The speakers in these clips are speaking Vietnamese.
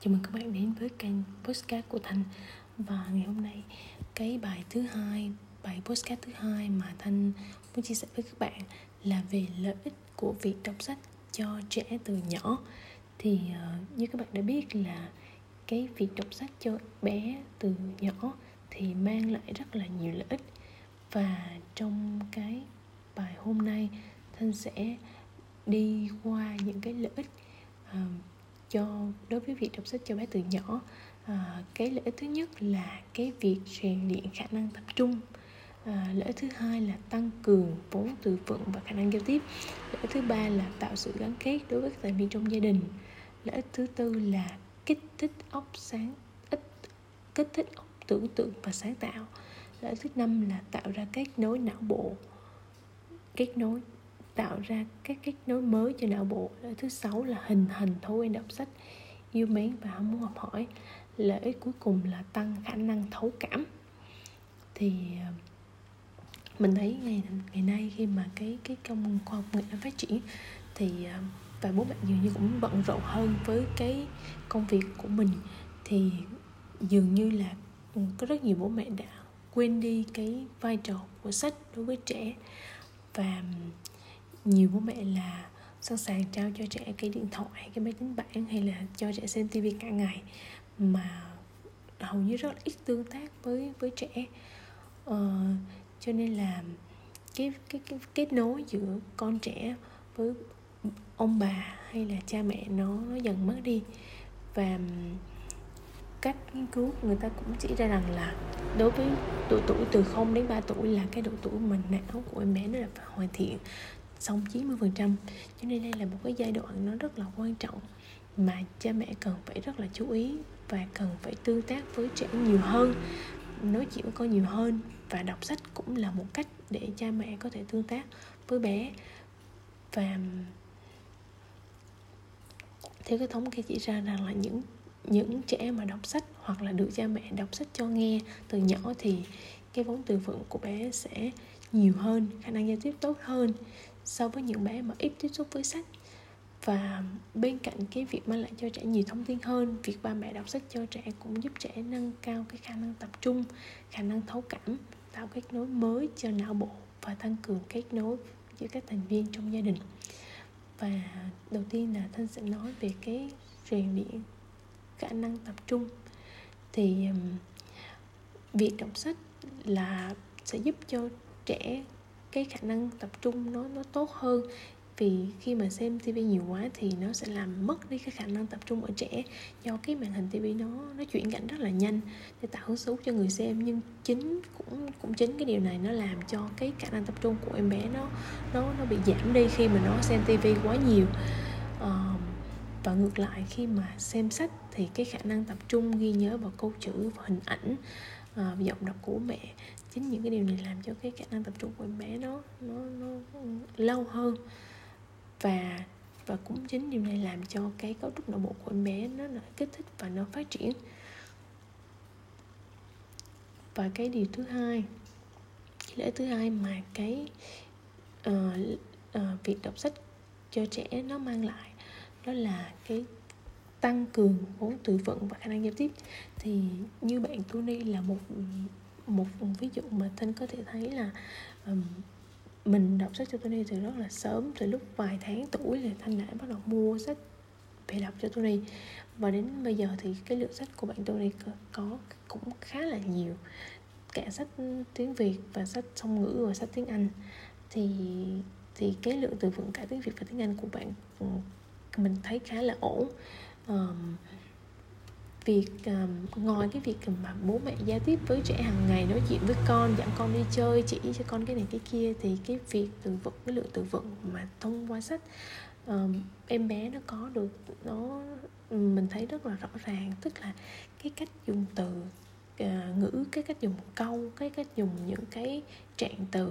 Chào mừng các bạn đến với kênh Postcard của Thanh. Và ngày hôm nay cái bài thứ hai, bài postcard thứ hai mà Thanh muốn chia sẻ với các bạn là về lợi ích của việc đọc sách cho trẻ từ nhỏ. Thì uh, như các bạn đã biết là cái việc đọc sách cho bé từ nhỏ thì mang lại rất là nhiều lợi ích. Và trong cái bài hôm nay Thanh sẽ đi qua những cái lợi ích uh, cho đối với việc đọc sách cho bé từ nhỏ à, cái lợi ích thứ nhất là cái việc rèn luyện khả năng tập trung. À, lợi ích thứ hai là tăng cường vốn từ vựng và khả năng giao tiếp. Lợi ích thứ ba là tạo sự gắn kết đối với các thành viên trong gia đình. Lợi ích thứ tư là kích thích óc sáng ít kích thích óc tưởng tượng và sáng tạo. Lợi ích thứ năm là tạo ra kết nối não bộ kết nối tạo ra các kết nối mới cho não bộ. Lợi thứ sáu là hình thành thói quen đọc sách yêu mến và ham muốn học hỏi. Lợi ích cuối cùng là tăng khả năng thấu cảm. Thì ờ, mình thấy ngày ngày nay khi mà cái cái công khoa học nghệ nó phát triển thì ờ, và bố mẹ dường như cũng bận rộn hơn với cái công việc của mình thì dường như là có rất nhiều bố mẹ đã quên đi cái vai trò của sách đối với trẻ. Và nhiều bố mẹ là sẵn sàng trao cho trẻ cái điện thoại cái máy tính bảng hay là cho trẻ xem tivi cả ngày mà hầu như rất là ít tương tác với với trẻ. Ờ, cho nên là cái, cái cái kết nối giữa con trẻ với ông bà hay là cha mẹ nó nó dần mất đi. Và các nghiên cứu người ta cũng chỉ ra rằng là đối với độ tuổi từ 0 đến 3 tuổi là cái độ tuổi mà não của em bé nó là hoàn thiện xong 90% cho nên đây là một cái giai đoạn nó rất là quan trọng mà cha mẹ cần phải rất là chú ý và cần phải tương tác với trẻ nhiều hơn, nói chuyện với con nhiều hơn và đọc sách cũng là một cách để cha mẹ có thể tương tác với bé. Và theo cái thống kê chỉ ra rằng là những những trẻ mà đọc sách hoặc là được cha mẹ đọc sách cho nghe từ nhỏ thì cái vốn từ vựng của bé sẽ nhiều hơn, khả năng giao tiếp tốt hơn so với những bé mà ít tiếp xúc với sách. Và bên cạnh cái việc mang lại cho trẻ nhiều thông tin hơn, việc ba mẹ đọc sách cho trẻ cũng giúp trẻ nâng cao cái khả năng tập trung, khả năng thấu cảm, tạo kết nối mới cho não bộ và tăng cường kết nối giữa các thành viên trong gia đình. Và đầu tiên là thanh sẽ nói về cái rèn luyện khả năng tập trung. Thì việc đọc sách là sẽ giúp cho trẻ cái khả năng tập trung nó nó tốt hơn. Vì khi mà xem tivi nhiều quá thì nó sẽ làm mất đi cái khả năng tập trung ở trẻ do cái màn hình tivi nó nó chuyển cảnh rất là nhanh để tạo hứng thú cho người xem. Nhưng chính cũng cũng chính cái điều này nó làm cho cái khả năng tập trung của em bé nó nó nó bị giảm đi khi mà nó xem tivi quá nhiều. À, và ngược lại khi mà xem sách thì cái khả năng tập trung ghi nhớ vào câu chữ và hình ảnh à, giọng đọc của mẹ. Chính những cái điều này làm cho cái khả năng tập trung của em bé nó nó nó lâu hơn. Và và cũng chính điều này làm cho cái cấu trúc não bộ của em bé nó là kích thích và nó phát triển. Và cái điều thứ hai lễ thứ hai mà cái uh, uh, việc đọc sách cho trẻ nó mang lại đó là cái tăng cường vốn từ vựng và khả năng giao tiếp. Thì như bạn Tony là một một ví dụ mà thanh có thể thấy là um, mình đọc sách cho Tony từ rất là sớm từ lúc vài tháng tuổi thì thanh đã bắt đầu mua sách về đọc cho Tony và đến bây giờ thì cái lượng sách của bạn Tony có cũng khá là nhiều. Cả sách tiếng Việt và sách song ngữ và sách tiếng Anh. Thì thì cái lượng từ vựng cả tiếng Việt và tiếng Anh của bạn mình thấy khá là ổn um, việc um, ngoài cái việc mà bố mẹ giao tiếp với trẻ hàng ngày nói chuyện với con dẫn con đi chơi chỉ cho con cái này cái kia thì cái việc từ vựng cái lượng từ vựng mà thông qua sách um, em bé nó có được nó mình thấy rất là rõ ràng. Tức là cái cách dùng từ uh, ngữ cái cách dùng câu cái cách dùng những cái trạng từ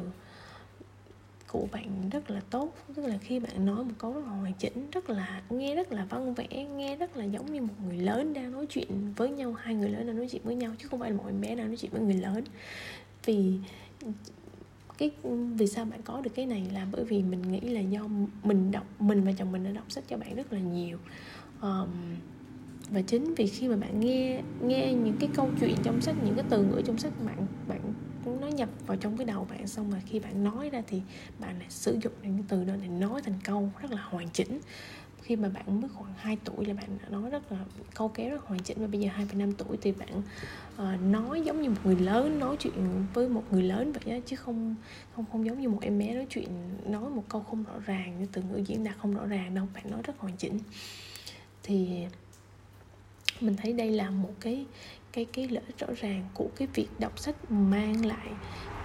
của bạn rất là tốt tức là khi bạn nói một câu rất là hoàn chỉnh rất là nghe rất là văn vẽ nghe rất là giống như một người lớn đang nói chuyện với nhau hai người lớn đang nói chuyện với nhau chứ không phải là một em bé đang nói chuyện với người lớn. Vì cái vì sao bạn có được cái này là bởi vì mình nghĩ là do mình đọc mình và chồng mình đã đọc sách cho bạn rất là nhiều. Um, và chính vì khi mà bạn nghe nghe những cái câu chuyện trong sách những cái từ ngữ trong sách bạn bạn nó nhập vào trong cái đầu bạn xong rồi khi bạn nói ra thì bạn lại sử dụng những từ đó để nói thành câu rất là hoàn chỉnh. Khi mà bạn mới khoảng 2 tuổi là bạn đã nói rất là câu kéo rất hoàn chỉnh và bây giờ 2,5 tuổi thì bạn uh, nói giống như một người lớn nói chuyện với một người lớn vậy đó chứ không không không giống như một em bé nói chuyện nói một câu không rõ ràng như từ ngữ diễn đạt không rõ ràng đâu bạn nói rất hoàn chỉnh. Thì mình thấy đây là một cái cái cái lợi ích rõ ràng của cái việc đọc sách mang lại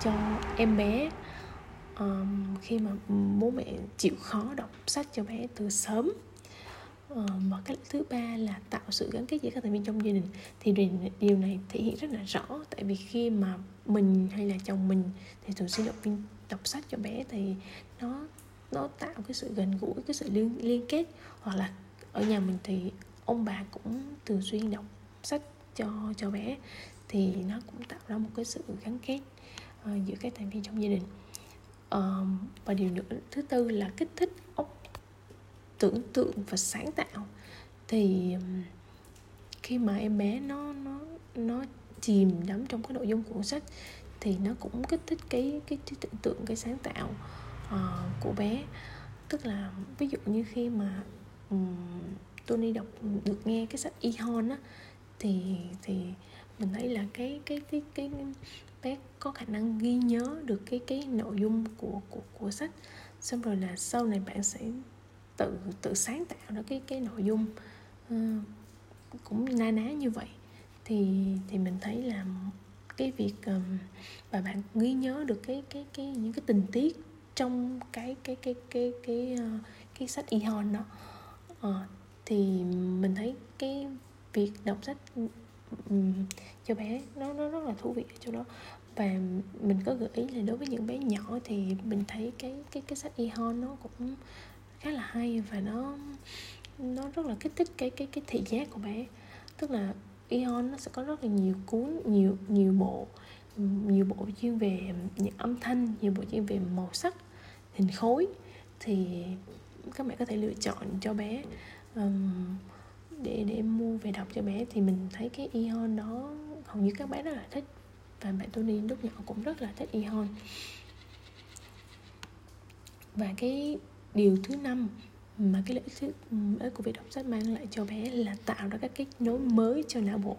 cho em bé. Um, khi mà bố mẹ chịu khó đọc sách cho bé từ sớm. Um, và cái thứ ba là tạo sự gắn kết giữa các thành viên trong gia đình. Thì điều này thể hiện rất là rõ. Tại vì khi mà mình hay là chồng mình thì thường xuyên động viên đọc sách cho bé thì nó nó tạo cái sự gần gũi cái sự liên liên kết. Hoặc là ở nhà mình thì ông bà cũng thường xuyên đọc sách cho cho bé thì nó cũng tạo ra một cái sự gắn kết uh, giữa các thành viên trong gia đình. Uh, và điều nữa thứ tư là kích thích óc tưởng tượng và sáng tạo. Thì khi mà em bé nó nó nó chìm đắm trong cái nội dung cuốn sách thì nó cũng kích thích cái cái, cái tưởng tượng cái sáng tạo uh, của bé. Tức là ví dụ như khi mà um, Tony đọc được nghe cái sách Ihon á thì thì mình thấy là cái cái cái cái bé có khả năng ghi nhớ được cái cái nội dung của của của sách. Xong rồi là sau này bạn sẽ tự tự sáng tạo ra cái cái nội dung uh, cũng na ná như vậy. Thì thì mình thấy là cái việc ờ, um, và bạn ghi nhớ được cái cái cái những cái tình tiết trong cái cái cái cái cái cái, cái, cái sách Ihon đó uh, thì mình thấy cái việc đọc sách um, cho bé nó nó rất là thú vị ở chỗ đó. Và mình có gợi ý là đối với những bé nhỏ thì mình thấy cái cái cái sách e-hon nó cũng khá là hay và nó nó rất là kích thích cái cái cái thị giác của bé. Tức là e-hon nó sẽ có rất là nhiều cuốn nhiều nhiều bộ nhiều bộ chuyên về những âm thanh nhiều bộ chuyên về màu sắc hình khối. Thì các mẹ có thể lựa chọn cho bé. Um, để để mua về đọc cho bé thì mình thấy cái e-hon đó hầu như các bé rất là thích. Và bạn Tony lúc nhỏ cũng rất là thích e-hon. Và cái điều thứ năm mà cái lợi ích thứ ích của việc đọc sách mang lại cho bé là tạo ra các kết nối mới cho não bộ.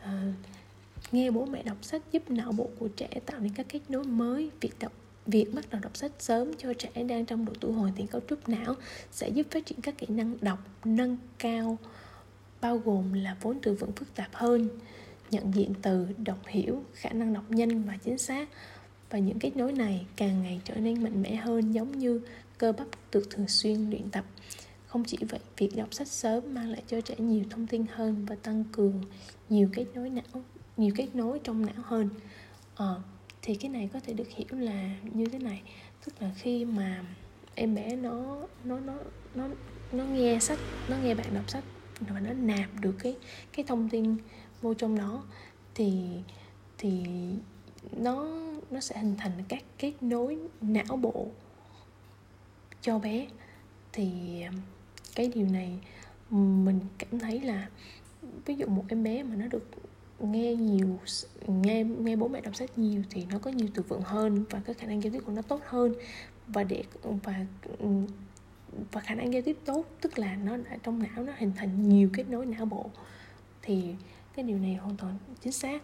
À, nghe bố mẹ đọc sách giúp não bộ của trẻ tạo nên các kết nối mới. Việc đọc việc bắt đầu đọc sách sớm cho trẻ đang trong độ tuổi hoàn thiện cấu trúc não sẽ giúp phát triển các kỹ năng đọc nâng cao bao gồm là vốn từ vựng phức tạp hơn nhận diện từ đọc hiểu khả năng đọc nhanh và chính xác. Và những kết nối này càng ngày trở nên mạnh mẽ hơn giống như cơ bắp được thường xuyên luyện tập. Không chỉ vậy việc đọc sách sớm mang lại cho trẻ nhiều thông tin hơn và tăng cường nhiều kết nối não nhiều kết nối trong não hơn. À, thì cái này có thể được hiểu là như thế này tức là khi mà em bé nó nó nó nó nó nghe sách nó nghe bạn đọc sách và nó nạp được cái cái thông tin vô trong đó, thì thì nó nó sẽ hình thành các kết nối não bộ cho bé. Thì um, cái điều này mình cảm thấy là, ví dụ một em bé mà nó được nghe nhiều, nghe nghe bố mẹ đọc sách nhiều thì nó có nhiều từ vựng hơn và cái khả năng giao tiếp của nó tốt hơn. Và để, và và khả năng giao tiếp tốt, tức là nó đã trong não nó hình thành nhiều kết nối não bộ. Thì cái điều này hoàn toàn chính xác.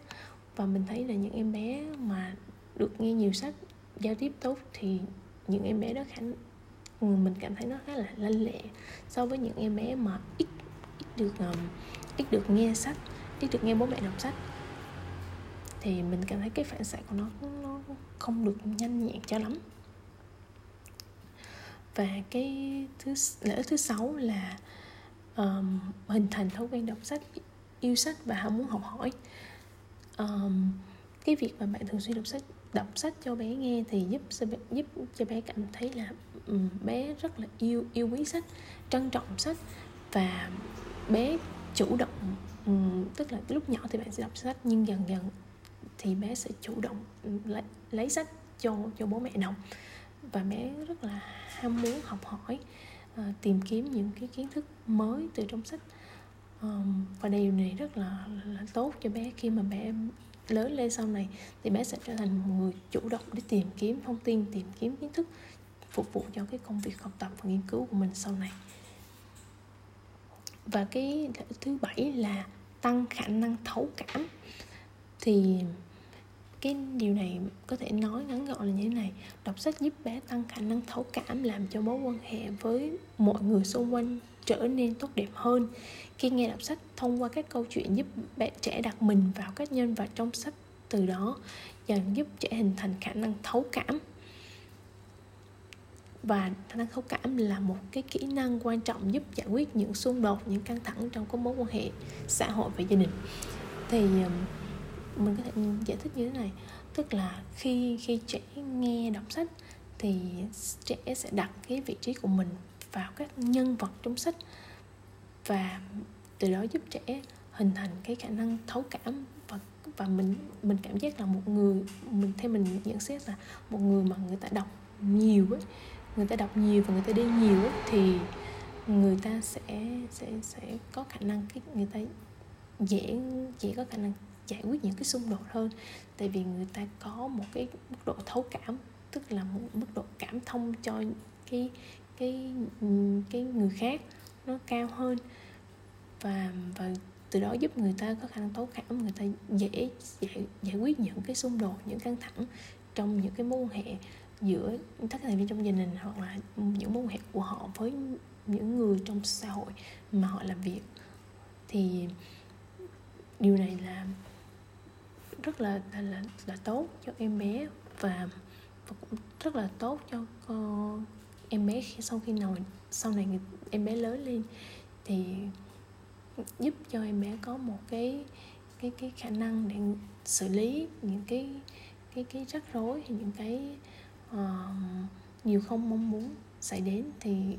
Và mình thấy là những em bé mà được nghe nhiều sách giao tiếp tốt thì những em bé đó khả mình cảm thấy nó khá là lanh lẹ so với những em bé mà ít ít được ờ, ít được nghe sách, ít được nghe bố mẹ đọc sách. Thì mình cảm thấy cái phản xạ của nó nó không được nhanh nhẹn cho lắm và cái thứ lợi ích thứ sáu là um, hình thành thói quen đọc sách yêu sách và ham muốn học hỏi. Um, cái việc mà bạn thường xuyên đọc sách đọc sách cho bé nghe thì giúp giúp cho bé cảm thấy là um, bé rất là yêu yêu quý sách trân trọng sách. Và bé chủ động um, tức là lúc nhỏ thì bạn sẽ đọc sách nhưng dần dần thì bé sẽ chủ động lấy, lấy sách cho cho bố mẹ đọc. Và bé rất là ham muốn học hỏi à, tìm kiếm những cái kiến thức mới từ trong sách. Um, và điều này rất là, là tốt cho bé. Khi mà bé lớn lên sau này thì bé sẽ trở thành một người chủ động để tìm kiếm thông tin tìm kiếm kiến thức phục vụ cho cái công việc học tập và nghiên cứu của mình sau này. Và cái thứ bảy là tăng khả năng thấu cảm. Thì cái điều này có thể nói ngắn gọn là như thế này. Đọc sách giúp bé tăng khả năng thấu cảm, làm cho mối quan hệ với mọi người xung quanh trở nên tốt đẹp hơn. Khi nghe đọc sách, thông qua các câu chuyện giúp bạn trẻ đặt mình vào các nhân vật trong sách từ đó, dần giúp trẻ hình thành khả năng thấu cảm. Và khả năng thấu cảm là một cái kỹ năng quan trọng giúp giải quyết những xung đột, những căng thẳng trong các mối quan hệ xã hội và gia đình. Thì mình có thể giải thích như thế này. Tức là khi khi trẻ nghe đọc sách thì trẻ sẽ đặt cái vị trí của mình vào các nhân vật trong sách và từ đó giúp trẻ hình thành cái khả năng thấu cảm và và mình mình cảm giác là một người mình theo mình nhận xét là một người mà người ta đọc nhiều ấy người ta đọc nhiều và người ta đi nhiều ấy, thì người ta sẽ sẽ sẽ có khả năng cái người ta dễ dễ có khả năng giải quyết những cái xung đột hơn. Tại vì người ta có một cái mức độ thấu cảm tức là một mức độ cảm thông cho cái cái cái người khác nó cao hơn. Và và từ đó giúp người ta có khả năng thấu cảm người ta dễ giải, giải quyết những cái xung đột những căng thẳng trong những cái mối quan hệ giữa các thành viên trong gia đình hoặc là những mối quan hệ của họ với những người trong xã hội mà họ làm việc. Thì điều này là rất là là là, là tốt cho em bé và, và cũng rất là tốt cho uh, em bé khi sau khi nào sau này em bé lớn lên thì giúp cho em bé có một cái cái cái khả năng để xử lý những cái cái cái rắc rối hay những cái uh, nhiều không mong muốn xảy đến thì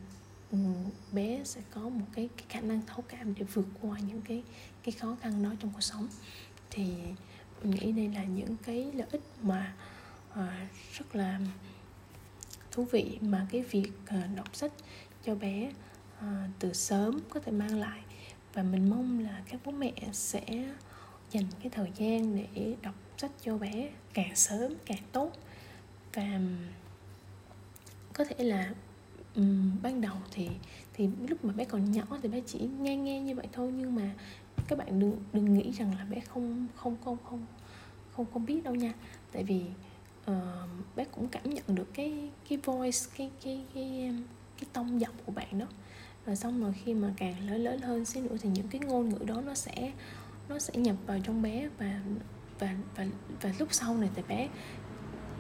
um, bé sẽ có một cái, cái khả năng thấu cảm để vượt qua những cái cái khó khăn đó trong cuộc sống. Thì mình nghĩ đây là những cái lợi ích mà uh, rất là thú vị mà cái việc uh, đọc sách cho bé uh, từ sớm có thể mang lại. Và mình mong là các bố mẹ sẽ dành cái thời gian để đọc sách cho bé càng sớm càng tốt. Và có thể là um, ban đầu thì thì lúc mà bé còn nhỏ thì bé chỉ nghe nghe như vậy thôi nhưng mà các bạn đừng đừng nghĩ rằng là bé không không không không không không biết đâu nha. Tại vì uh, bé cũng cảm nhận được cái cái voice cái cái cái cái tông giọng của bạn đó. Rồi xong rồi khi mà càng lớn lớn hơn xíu nữa thì những cái ngôn ngữ đó nó sẽ nó sẽ nhập vào trong bé và và và và lúc sau này thì bé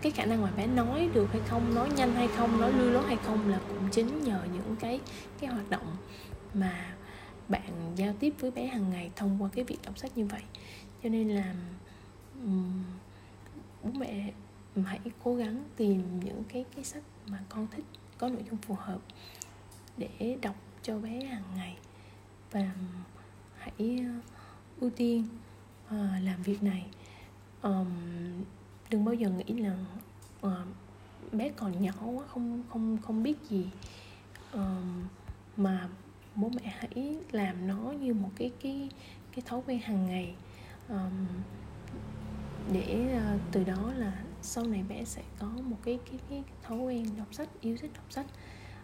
cái khả năng mà bé nói được hay không nói nhanh hay không nói lưu lót hay không là cũng chính nhờ những cái cái hoạt động mà bạn giao tiếp với bé hàng ngày thông qua cái việc đọc sách như vậy. Cho nên là um, bố mẹ hãy cố gắng tìm những cái cái sách mà con thích có nội dung phù hợp để đọc cho bé hàng ngày. Và hãy ưu tiên uh, làm việc này. Um, đừng bao giờ nghĩ là uh, bé còn nhỏ quá không không không biết gì um, mà bố mẹ hãy làm nó như một cái cái cái thói quen hàng ngày. Um, để uh, từ đó là sau này bé sẽ có một cái cái cái thói quen đọc sách yêu thích đọc sách.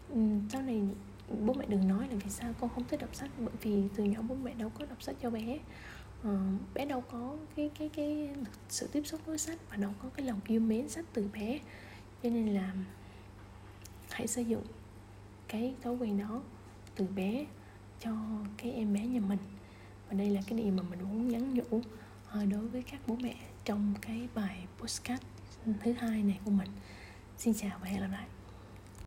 Um, sau này bố mẹ đừng nói là vì sao con không thích đọc sách bởi vì từ nhỏ bố mẹ đâu có đọc sách cho bé. Uh, bé đâu có cái cái cái sự tiếp xúc với sách và đâu có cái lòng yêu mến sách từ bé. Cho nên là hãy sử dụng cái thói quen đó từ bé cho cái em bé nhà mình. Và đây là cái điều mà mình muốn nhắn nhủ ờ, đối với các bố mẹ trong cái bài postcard thứ hai này của mình. Xin chào và hẹn gặp lại.